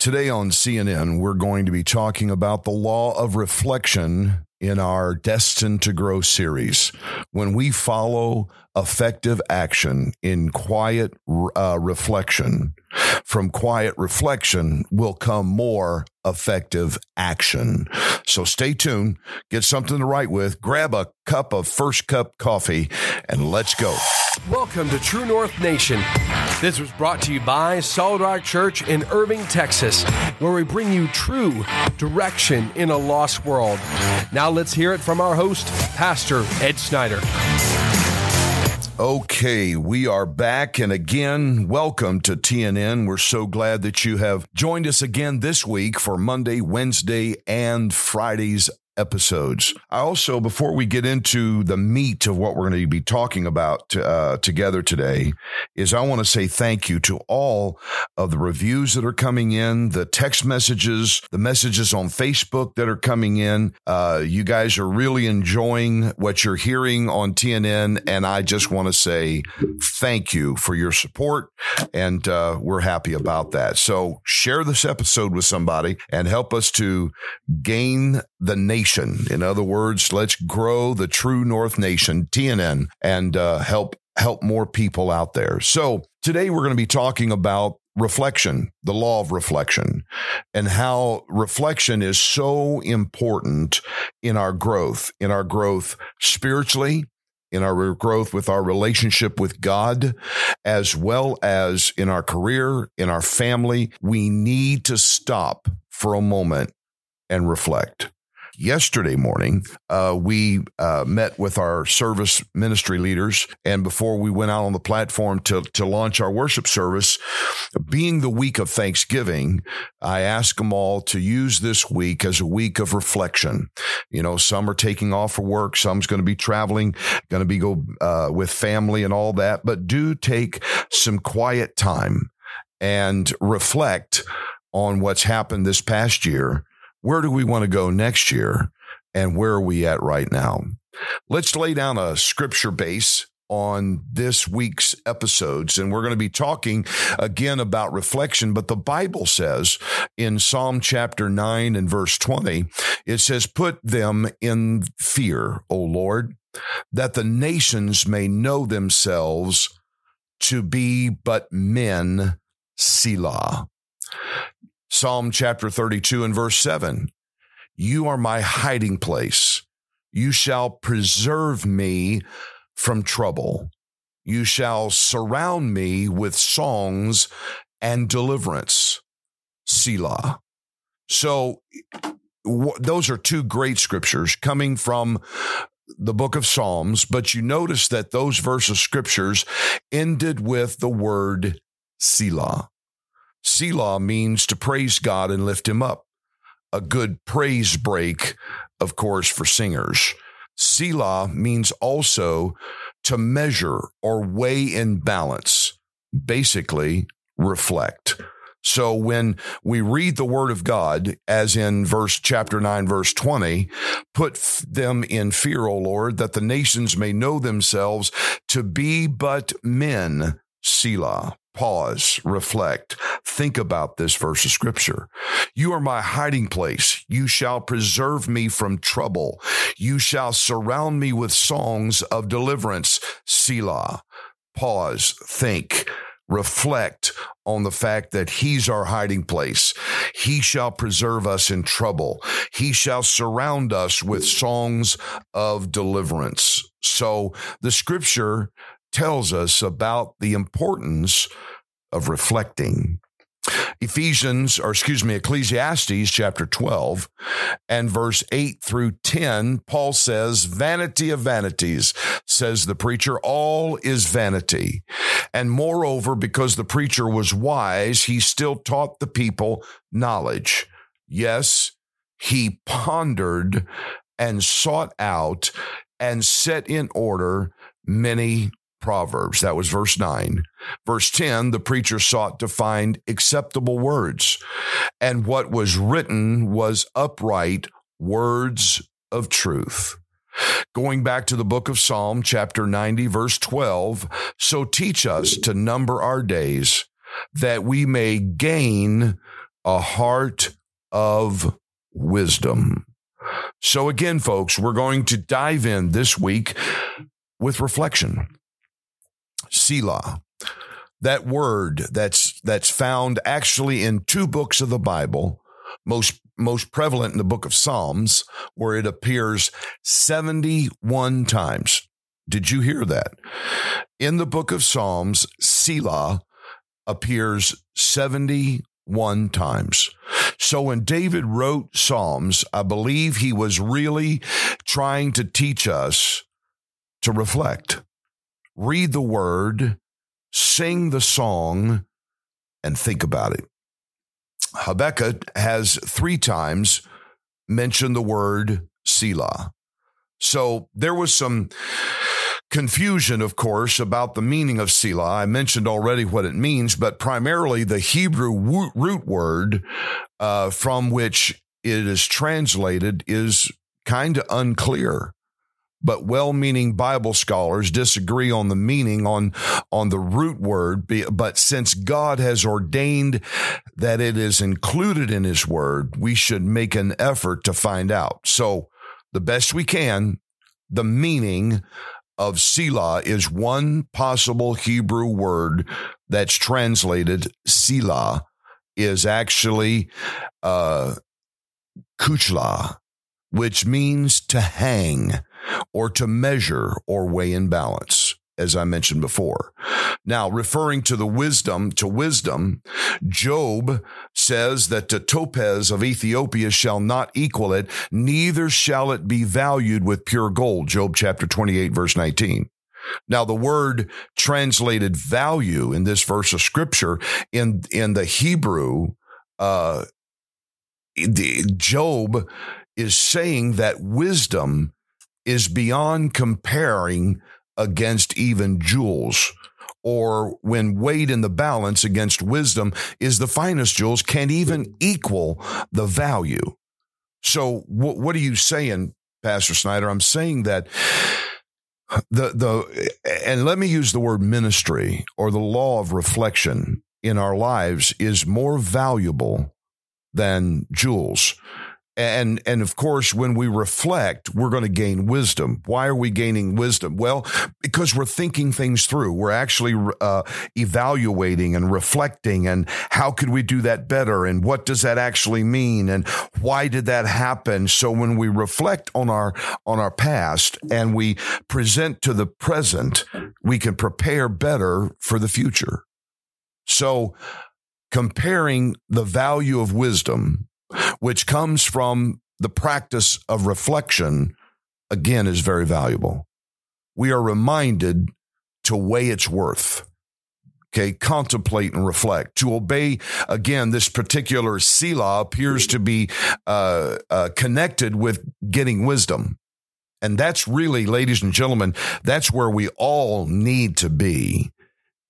Today on TNN, we're going to be talking about the law of reflection in our Destined to Grow series. When we follow effective action in quiet uh, reflection, from quiet reflection will come more effective action. So stay tuned, get something to write with, grab a cup of first cup coffee, and let's go. Welcome to True North Nation. This was brought to you by Solid Rock Church in Irving, Texas, where we bring you true direction in a lost world. Now let's hear it from our host, Pastor Ed Snyder. Okay, we are back. And again, welcome to TNN. We're so glad that you have joined us again this week for Monday, Wednesday, and Friday's episodes. I also, before we get into the meat of what we're going to be talking about uh, together today, is I want to say thank you to all of the reviews that are coming in, the text messages, the messages on Facebook that are coming in. Uh, you guys are really enjoying what you're hearing on TNN, and I just want to say thank you for your support, and uh, we're happy about that. So share this episode with somebody and help us to gain the nation. In other words, let's grow the true North Nation, TNN, and uh, help help more people out there. So today we're going to be talking about reflection, the law of reflection, and how reflection is so important in our growth, in our growth spiritually, in our growth with our relationship with God, as well as in our career, in our family. We need to stop for a moment and reflect yesterday morning, uh, we uh, met with our service ministry leaders. And before we went out on the platform to, to launch our worship service, being the week of Thanksgiving, I asked them all to use this week as a week of reflection. You know, some are taking off for work, some's going to be traveling, going to be go uh, with family and all that, but do take some quiet time and reflect on what's happened this past year where do we want to go next year? And where are we at right now? Let's lay down a scripture base on this week's episodes. And we're going to be talking again about reflection. But the Bible says in Psalm chapter 9 and verse 20, it says, Put them in fear, O Lord, that the nations may know themselves to be but men, Selah. Psalm chapter 32 and verse 7 You are my hiding place. You shall preserve me from trouble. You shall surround me with songs and deliverance. Selah. So, w- those are two great scriptures coming from the book of Psalms, but you notice that those verses scriptures ended with the word Selah. Selah means to praise God and lift him up. A good praise break, of course, for singers. Selah means also to measure or weigh in balance, basically reflect. So when we read the word of God, as in verse chapter 9, verse 20, put them in fear, O Lord, that the nations may know themselves to be but men, Selah pause, reflect, think about this verse of scripture. You are my hiding place. You shall preserve me from trouble. You shall surround me with songs of deliverance. Selah. Pause, think, reflect on the fact that he's our hiding place. He shall preserve us in trouble. He shall surround us with songs of deliverance. So the scripture tells us about the importance of reflecting. Ephesians, or excuse me, Ecclesiastes chapter 12 and verse 8 through 10, Paul says, Vanity of vanities, says the preacher, all is vanity. And moreover, because the preacher was wise, he still taught the people knowledge. Yes, he pondered and sought out and set in order many Proverbs. That was verse 9. Verse 10, the preacher sought to find acceptable words, and what was written was upright words of truth. Going back to the book of Psalm, chapter 90, verse 12, so teach us to number our days that we may gain a heart of wisdom. So, again, folks, we're going to dive in this week with reflection. Selah. That word that's that's found actually in two books of the Bible, most most prevalent in the book of Psalms, where it appears 71 times. Did you hear that? In the book of Psalms, Selah appears 71 times. So when David wrote Psalms, I believe he was really trying to teach us to reflect, read the word, sing the song, and think about it. Habakkuk has three times mentioned the word Selah. So there was some confusion, of course, about the meaning of Selah. I mentioned already what it means, but primarily the Hebrew root word uh, from which it is translated is kind of unclear. But well-meaning Bible scholars disagree on the meaning on on the root word. But since God has ordained that it is included in His Word, we should make an effort to find out. So, the best we can, the meaning of Selah is one possible Hebrew word that's translated Selah is actually uh, kuchla, which means to hang or to measure or weigh in balance as I mentioned before. Now, referring to the wisdom, to wisdom, Job says that the topaz of Ethiopia shall not equal it, neither shall it be valued with pure gold. Job chapter 28, verse 19. Now, the word translated value in this verse of scripture in, in the Hebrew, uh, Job is saying that wisdom is beyond comparing against even jewels or when weighed in the balance against wisdom is the finest jewels can't even equal the value. So what, what are you saying, Pastor Snyder? I'm saying that the the and let me use the word ministry or the law of reflection in our lives is more valuable than jewels and and of course when we reflect we're going to gain wisdom. Why are we gaining wisdom? Well because we're thinking things through. We're actually uh, evaluating and reflecting and how could we do that better? And what does that actually mean? And why did that happen? So when we reflect on our on our past and we present to the present we can prepare better for the future. So comparing the value of wisdom which comes from the practice of reflection, again, is very valuable. We are reminded to weigh its worth. Okay, contemplate and reflect. To obey, again, this particular Selah appears to be uh, uh, connected with getting wisdom. And that's really, ladies and gentlemen, that's where we all need to be,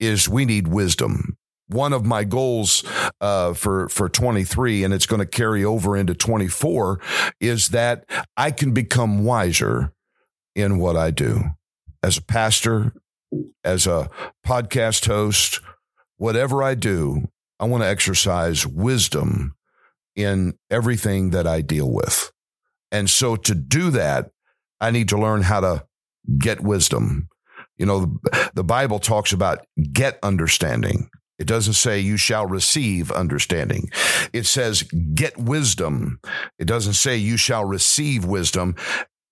is we need wisdom one of my goals uh, for for 23 and it's going to carry over into 24 is that I can become wiser in what I do. As a pastor as a podcast host whatever I do I want to exercise wisdom in everything that I deal with. And so to do that I need to learn how to get wisdom. You know the, the bible talks about get understanding it doesn't say you shall receive understanding. It says get wisdom. It doesn't say you shall receive wisdom.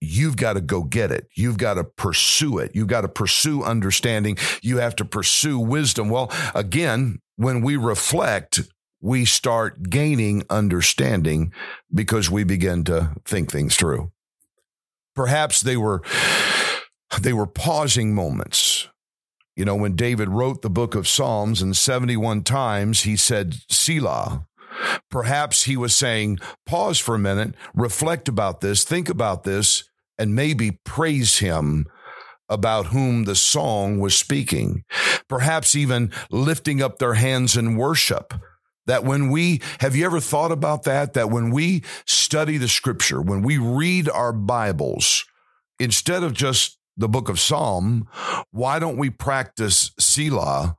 You've got to go get it. You've got to pursue it. You've got to pursue understanding. You have to pursue wisdom. Well, again, when we reflect, we start gaining understanding because we begin to think things through. Perhaps they were they were pausing moments you know, when David wrote the book of Psalms and 71 times he said Selah, perhaps he was saying, pause for a minute, reflect about this, think about this, and maybe praise him about whom the song was speaking. Perhaps even lifting up their hands in worship. That when we, have you ever thought about that? That when we study the scripture, when we read our Bibles, instead of just the book of Psalm, why don't we practice Selah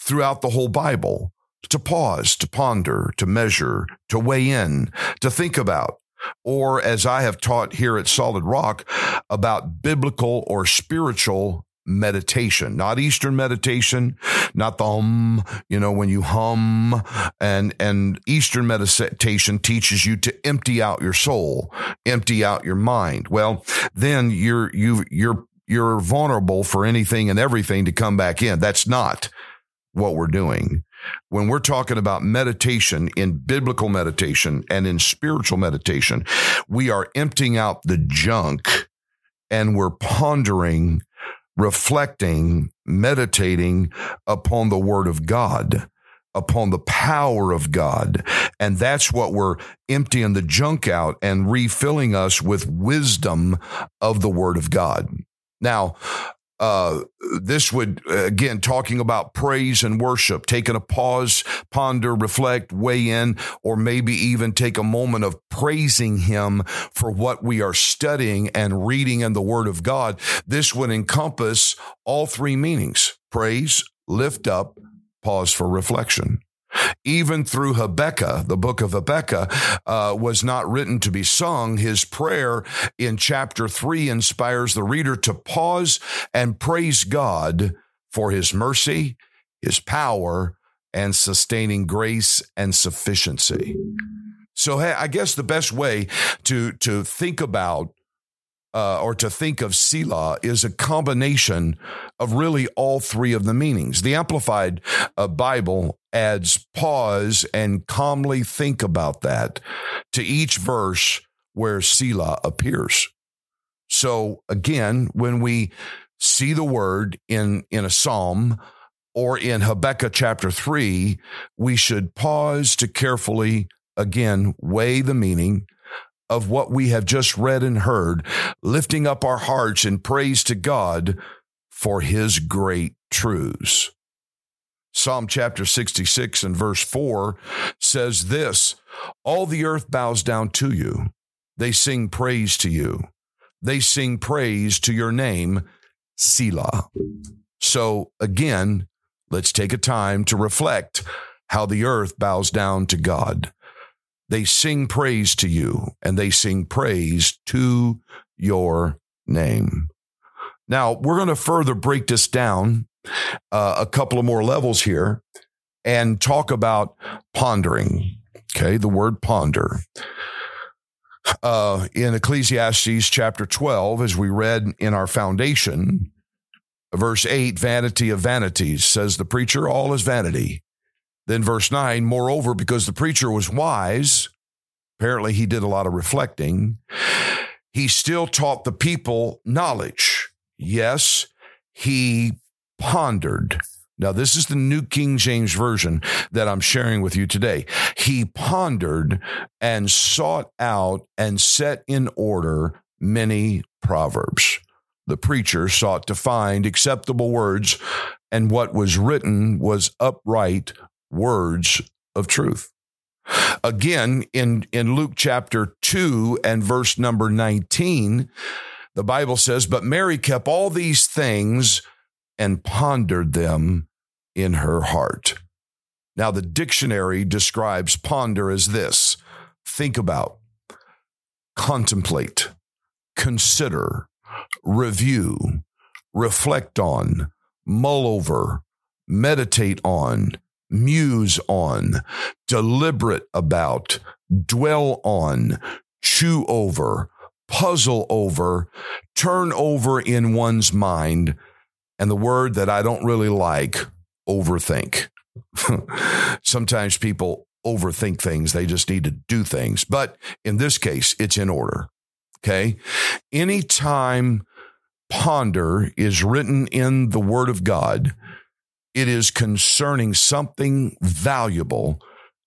throughout the whole Bible? to pause, to ponder, to measure, to weigh in, to think about. Or, as I have taught here at Solid Rock, about biblical or spiritual meditation, not Eastern meditation, not the hum, you know, when you hum and, and Eastern meditation teaches you to empty out your soul, empty out your mind. Well, then you're, you, you're, you're vulnerable for anything and everything to come back in. That's not what we're doing. When we're talking about meditation in biblical meditation and in spiritual meditation, we are emptying out the junk and we're pondering reflecting, meditating upon the word of God, upon the power of God. And that's what we're emptying the junk out and refilling us with wisdom of the word of God. Now, uh, this would again talking about praise and worship, taking a pause, ponder, reflect, weigh in, or maybe even take a moment of praising Him for what we are studying and reading in the Word of God. This would encompass all three meanings praise, lift up, pause for reflection. Even through Habakkuk, the book of Habakkuk uh, was not written to be sung. His prayer in chapter three inspires the reader to pause and praise God for his mercy, his power, and sustaining grace and sufficiency. So, hey, I guess the best way to, to think about uh, or to think of Selah is a combination of really all three of the meanings. The Amplified uh, Bible adds pause and calmly think about that to each verse where Selah appears. So again, when we see the word in, in a psalm or in Habakkuk chapter three, we should pause to carefully again weigh the meaning of what we have just read and heard, lifting up our hearts in praise to God for his great truths. Psalm chapter 66 and verse 4 says this All the earth bows down to you. They sing praise to you. They sing praise to your name, Selah. So again, let's take a time to reflect how the earth bows down to God. They sing praise to you and they sing praise to your name. Now, we're going to further break this down uh, a couple of more levels here and talk about pondering. Okay, the word ponder. Uh, in Ecclesiastes chapter 12, as we read in our foundation, verse 8, vanity of vanities, says the preacher, all is vanity. Then verse 9, moreover, because the preacher was wise, apparently he did a lot of reflecting, he still taught the people knowledge. Yes, he pondered. Now, this is the New King James Version that I'm sharing with you today. He pondered and sought out and set in order many proverbs. The preacher sought to find acceptable words, and what was written was upright, words of truth. Again, in, in Luke chapter 2 and verse number 19, the Bible says, But Mary kept all these things and pondered them in her heart. Now, the dictionary describes ponder as this think about, contemplate, consider, review, reflect on, mull over, meditate on, muse on, deliberate about, dwell on, chew over, puzzle over, turn over in one's mind, and the word that I don't really like, overthink. Sometimes people overthink things, they just need to do things. But in this case, it's in order. Okay. Anytime ponder is written in the word of God, it is concerning something valuable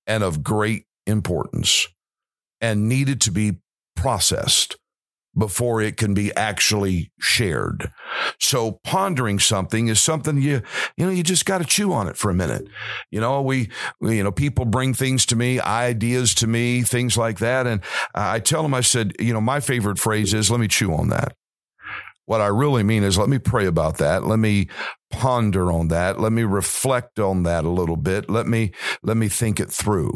and of great importance and needed to be processed before it can be actually shared. So pondering something is something you you know you just got to chew on it for a minute. You know, we, we, you know people bring things to me, ideas to me, things like that and I tell them I said, you know, my favorite phrase is let me chew on that. What I really mean is let me pray about that. Let me ponder on that. Let me reflect on that a little bit. Let me let me think it through.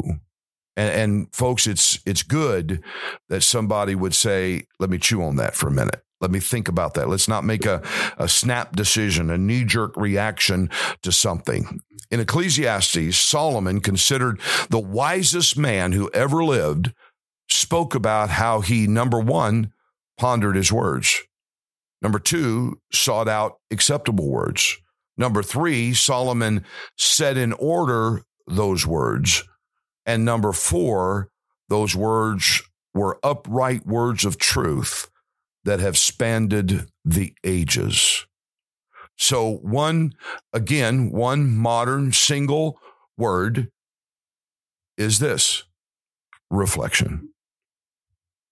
And, and folks, it's it's good that somebody would say, "Let me chew on that for a minute." Let me think about that. Let's not make a, a snap decision, a knee jerk reaction to something. In Ecclesiastes, Solomon, considered the wisest man who ever lived, spoke about how he, number one, pondered his words. Number two, sought out acceptable words. Number three, Solomon set in order those words. And number four, those words were upright words of truth that have spanned the ages. So, one, again, one modern single word is this reflection.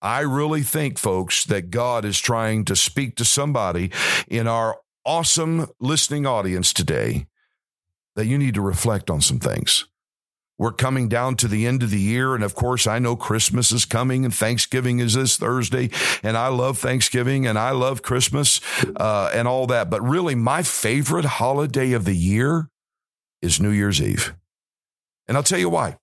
I really think, folks, that God is trying to speak to somebody in our awesome listening audience today that you need to reflect on some things. We're coming down to the end of the year. And of course, I know Christmas is coming and Thanksgiving is this Thursday. And I love Thanksgiving and I love Christmas uh, and all that. But really, my favorite holiday of the year is New Year's Eve. And I'll tell you why.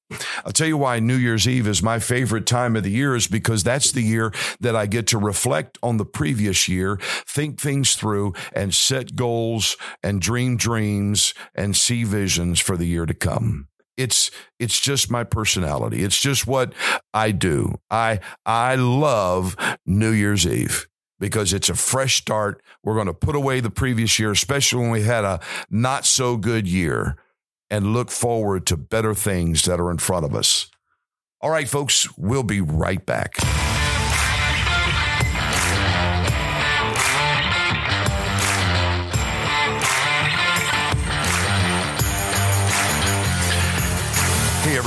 I'll tell you why New Year's Eve is my favorite time of the year is because that's the year that I get to reflect on the previous year, think things through, and set goals and dream dreams and see visions for the year to come. It's it's just my personality. It's just what I do. I I love New Year's Eve because it's a fresh start. We're going to put away the previous year, especially when we had a not so good year and look forward to better things that are in front of us. All right, folks, we'll be right back.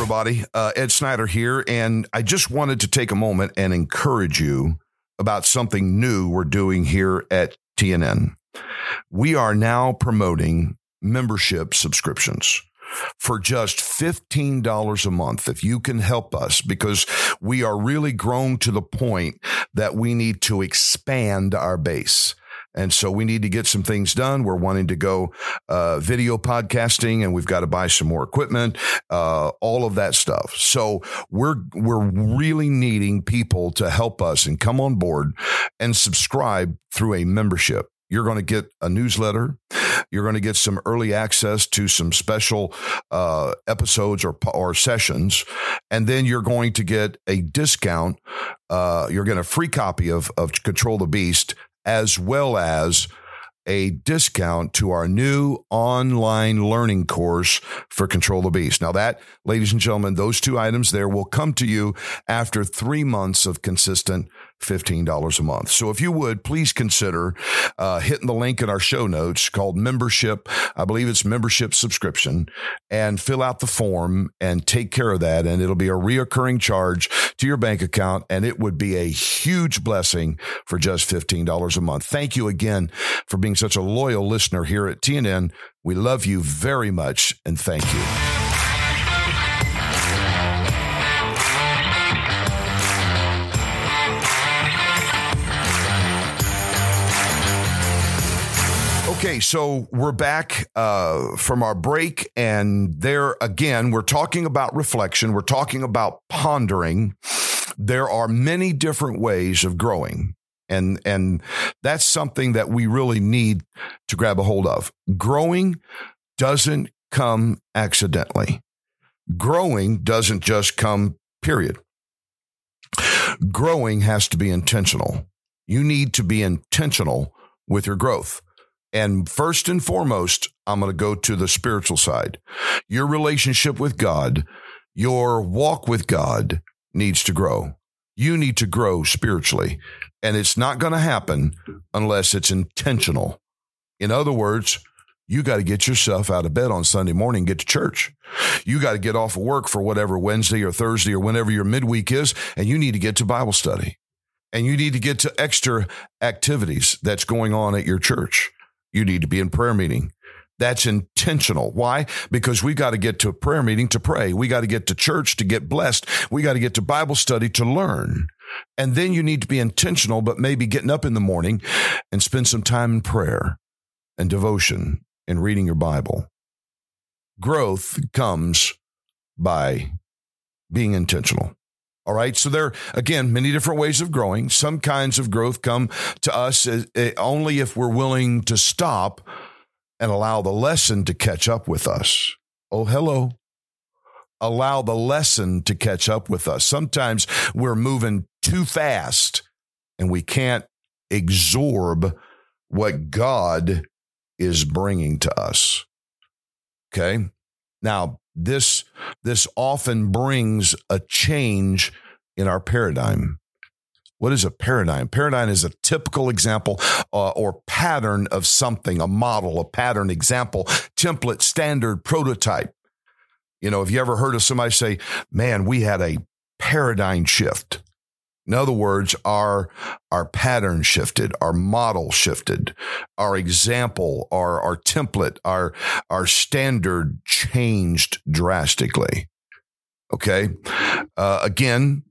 Everybody. Uh, Ed Snyder here. And I just wanted to take a moment and encourage you about something new we're doing here at TNN. We are now promoting membership subscriptions for just $15 a month if you can help us because we are really grown to the point that we need to expand our base. And so we need to get some things done. We're wanting to go uh, video podcasting, and we've got to buy some more equipment, uh, all of that stuff. So we're we're really needing people to help us and come on board and subscribe through a membership. You're going to get a newsletter. You're going to get some early access to some special uh, episodes or or sessions, and then you're going to get a discount. Uh, you're getting a free copy of of Control the Beast, as well as a discount to our new online learning course for Control the Beast. Now, that, ladies and gentlemen, those two items there will come to you after three months of consistent $15 a month. So if you would, please consider uh, hitting the link in our show notes called membership. I believe it's membership subscription and fill out the form and take care of that. And it'll be a reoccurring charge to your bank account. And it would be a huge blessing for just $15 a month. Thank you again for being such a loyal listener here at TNN. We love you very much and thank you. Okay, so we're back uh, from our break, and there again, we're talking about reflection. We're talking about pondering. There are many different ways of growing, and and that's something that we really need to grab a hold of. Growing doesn't come accidentally. Growing doesn't just come. Period. Growing has to be intentional. You need to be intentional with your growth. And first and foremost, I'm going to go to the spiritual side. Your relationship with God, your walk with God needs to grow. You need to grow spiritually. And it's not going to happen unless it's intentional. In other words, you got to get yourself out of bed on Sunday morning, get to church. You got to get off of work for whatever Wednesday or Thursday or whenever your midweek is, and you need to get to Bible study. And you need to get to extra activities that's going on at your church you need to be in prayer meeting. That's intentional. Why? Because we got to get to a prayer meeting to pray. We got to get to church to get blessed. We got to get to Bible study to learn. And then you need to be intentional, but maybe getting up in the morning and spend some time in prayer and devotion and reading your Bible. Growth comes by being intentional. All right. So there, are again, many different ways of growing. Some kinds of growth come to us eh, only if we're willing to stop and allow the lesson to catch up with us. Oh, hello. Allow the lesson to catch up with us. Sometimes we're moving too fast and we can't absorb what God is bringing to us. Okay. Now, this this often brings a change in our paradigm. What is a paradigm? Paradigm is a typical example uh, or pattern of something, a model, a pattern, example, template, standard, prototype. You know, have you ever heard of somebody say, man, we had a paradigm shift? In other words, our, our pattern shifted, our model shifted, our example, our, our template, our, our standard changed drastically. Okay. Uh, again,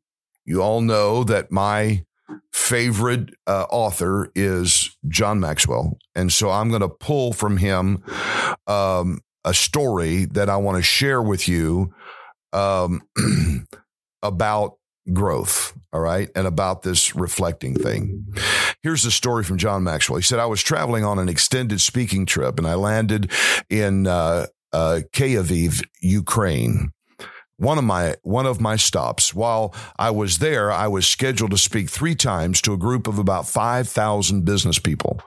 you all know that my favorite uh, author is John Maxwell. And so I'm going to pull from him um, a story that I want to share with you um, about growth, all right, and about this reflecting thing. Here's the story from John Maxwell. He said, I was traveling on an extended speaking trip and I landed in uh, uh, Kyiv, Ukraine. One of my one of my stops. While I was there, I was scheduled to speak three times to a group of about five thousand business people.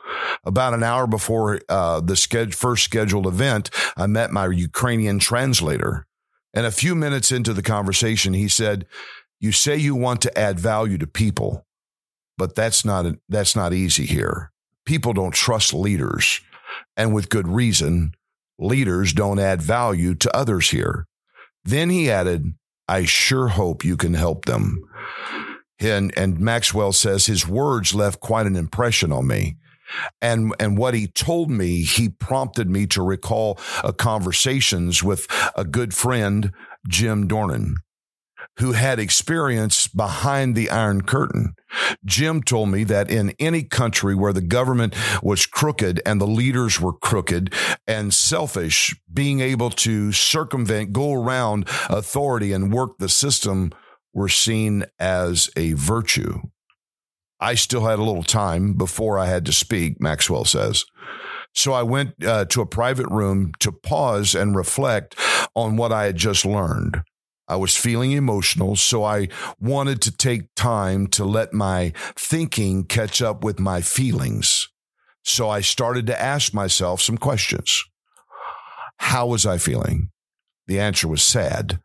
About an hour before uh, the first scheduled event, I met my Ukrainian translator. And a few minutes into the conversation, he said, you say you want to add value to people, but that's not that's not easy here. People don't trust leaders, and with good reason. Leaders don't add value to others here. Then he added, I sure hope you can help them. And, and Maxwell says his words left quite an impression on me. And, and what he told me, he prompted me to recall a conversations with a good friend, Jim Dornan who had experience behind the Iron Curtain. Jim told me that in any country where the government was crooked and the leaders were crooked and selfish, being able to circumvent, go around authority and work the system were seen as a virtue. I still had a little time before I had to speak, Maxwell says. So I went uh, to a private room to pause and reflect on what I had just learned. I was feeling emotional, so I wanted to take time to let my thinking catch up with my feelings. So I started to ask myself some questions. How was I feeling? The answer was sad.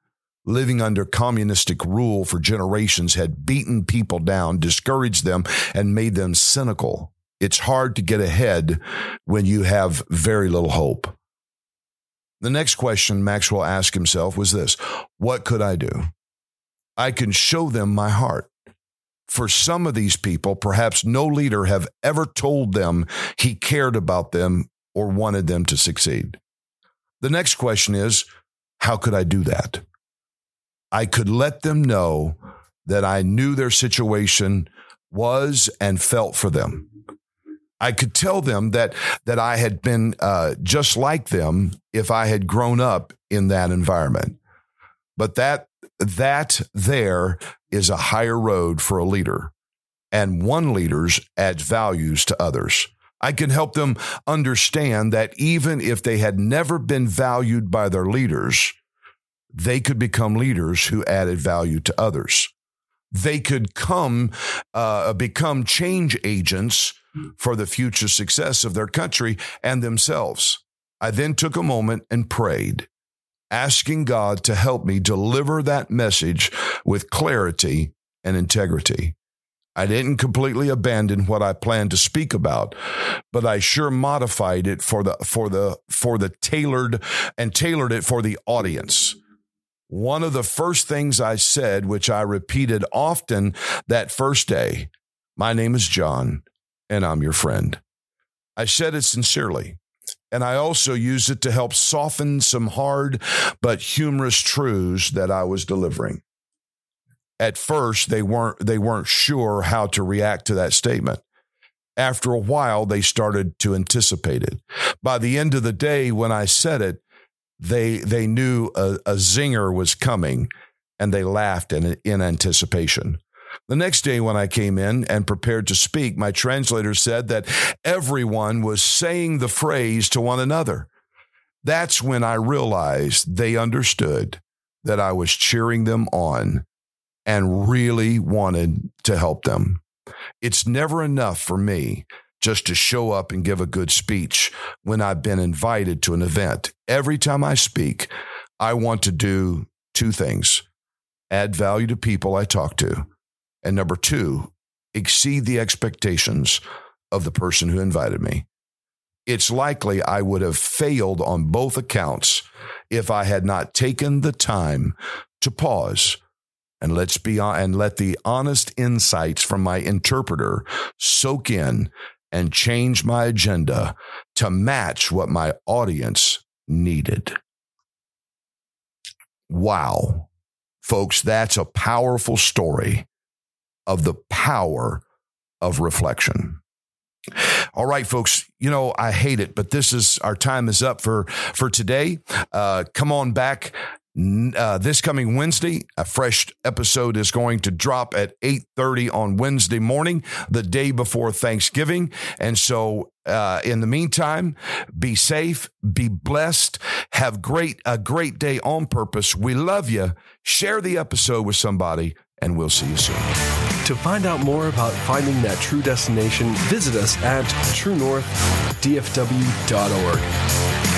Living under communistic rule for generations had beaten people down, discouraged them, and made them cynical. It's hard to get ahead when you have very little hope. The next question Maxwell asked himself was this What could I do? I can show them my heart. For some of these people, perhaps no leader have ever told them he cared about them or wanted them to succeed. The next question is How could I do that? I could let them know that I knew their situation was and felt for them. I could tell them that that I had been uh, just like them if I had grown up in that environment. But that that there is a higher road for a leader, and one leader's adds values to others. I can help them understand that even if they had never been valued by their leaders, they could become leaders who added value to others. They could come, uh, become change agents for the future success of their country and themselves. I then took a moment and prayed, asking God to help me deliver that message with clarity and integrity. I didn't completely abandon what I planned to speak about, but I sure modified it for the for the for the tailored and tailored it for the audience. One of the first things I said, which I repeated often that first day, my name is John and I'm your friend. I said it sincerely. And I also used it to help soften some hard but humorous truths that I was delivering. At first, they weren't they weren't sure how to react to that statement. After a while, they started to anticipate it. By the end of the day, when I said it, they they knew a, a zinger was coming, and they laughed in in anticipation. The next day, when I came in and prepared to speak, my translator said that everyone was saying the phrase to one another. That's when I realized they understood that I was cheering them on and really wanted to help them. It's never enough for me just to show up and give a good speech when I've been invited to an event. Every time I speak, I want to do two things add value to people I talk to, and number two, exceed the expectations of the person who invited me. It's likely I would have failed on both accounts if I had not taken the time to pause and let's be and let the honest insights from my interpreter soak in and change my agenda to match what my audience needed. Wow. Folks, that's a powerful story of the power of reflection. All right, folks. You know I hate it, but this is our time is up for for today. Uh, come on back uh, this coming Wednesday, a fresh episode is going to drop at 8:30 on Wednesday morning, the day before Thanksgiving. And so, uh, in the meantime, be safe, be blessed, have great a great day on purpose. We love you. Share the episode with somebody, and we'll see you soon. To find out more about finding that true destination, visit us at truenorthdfw.org.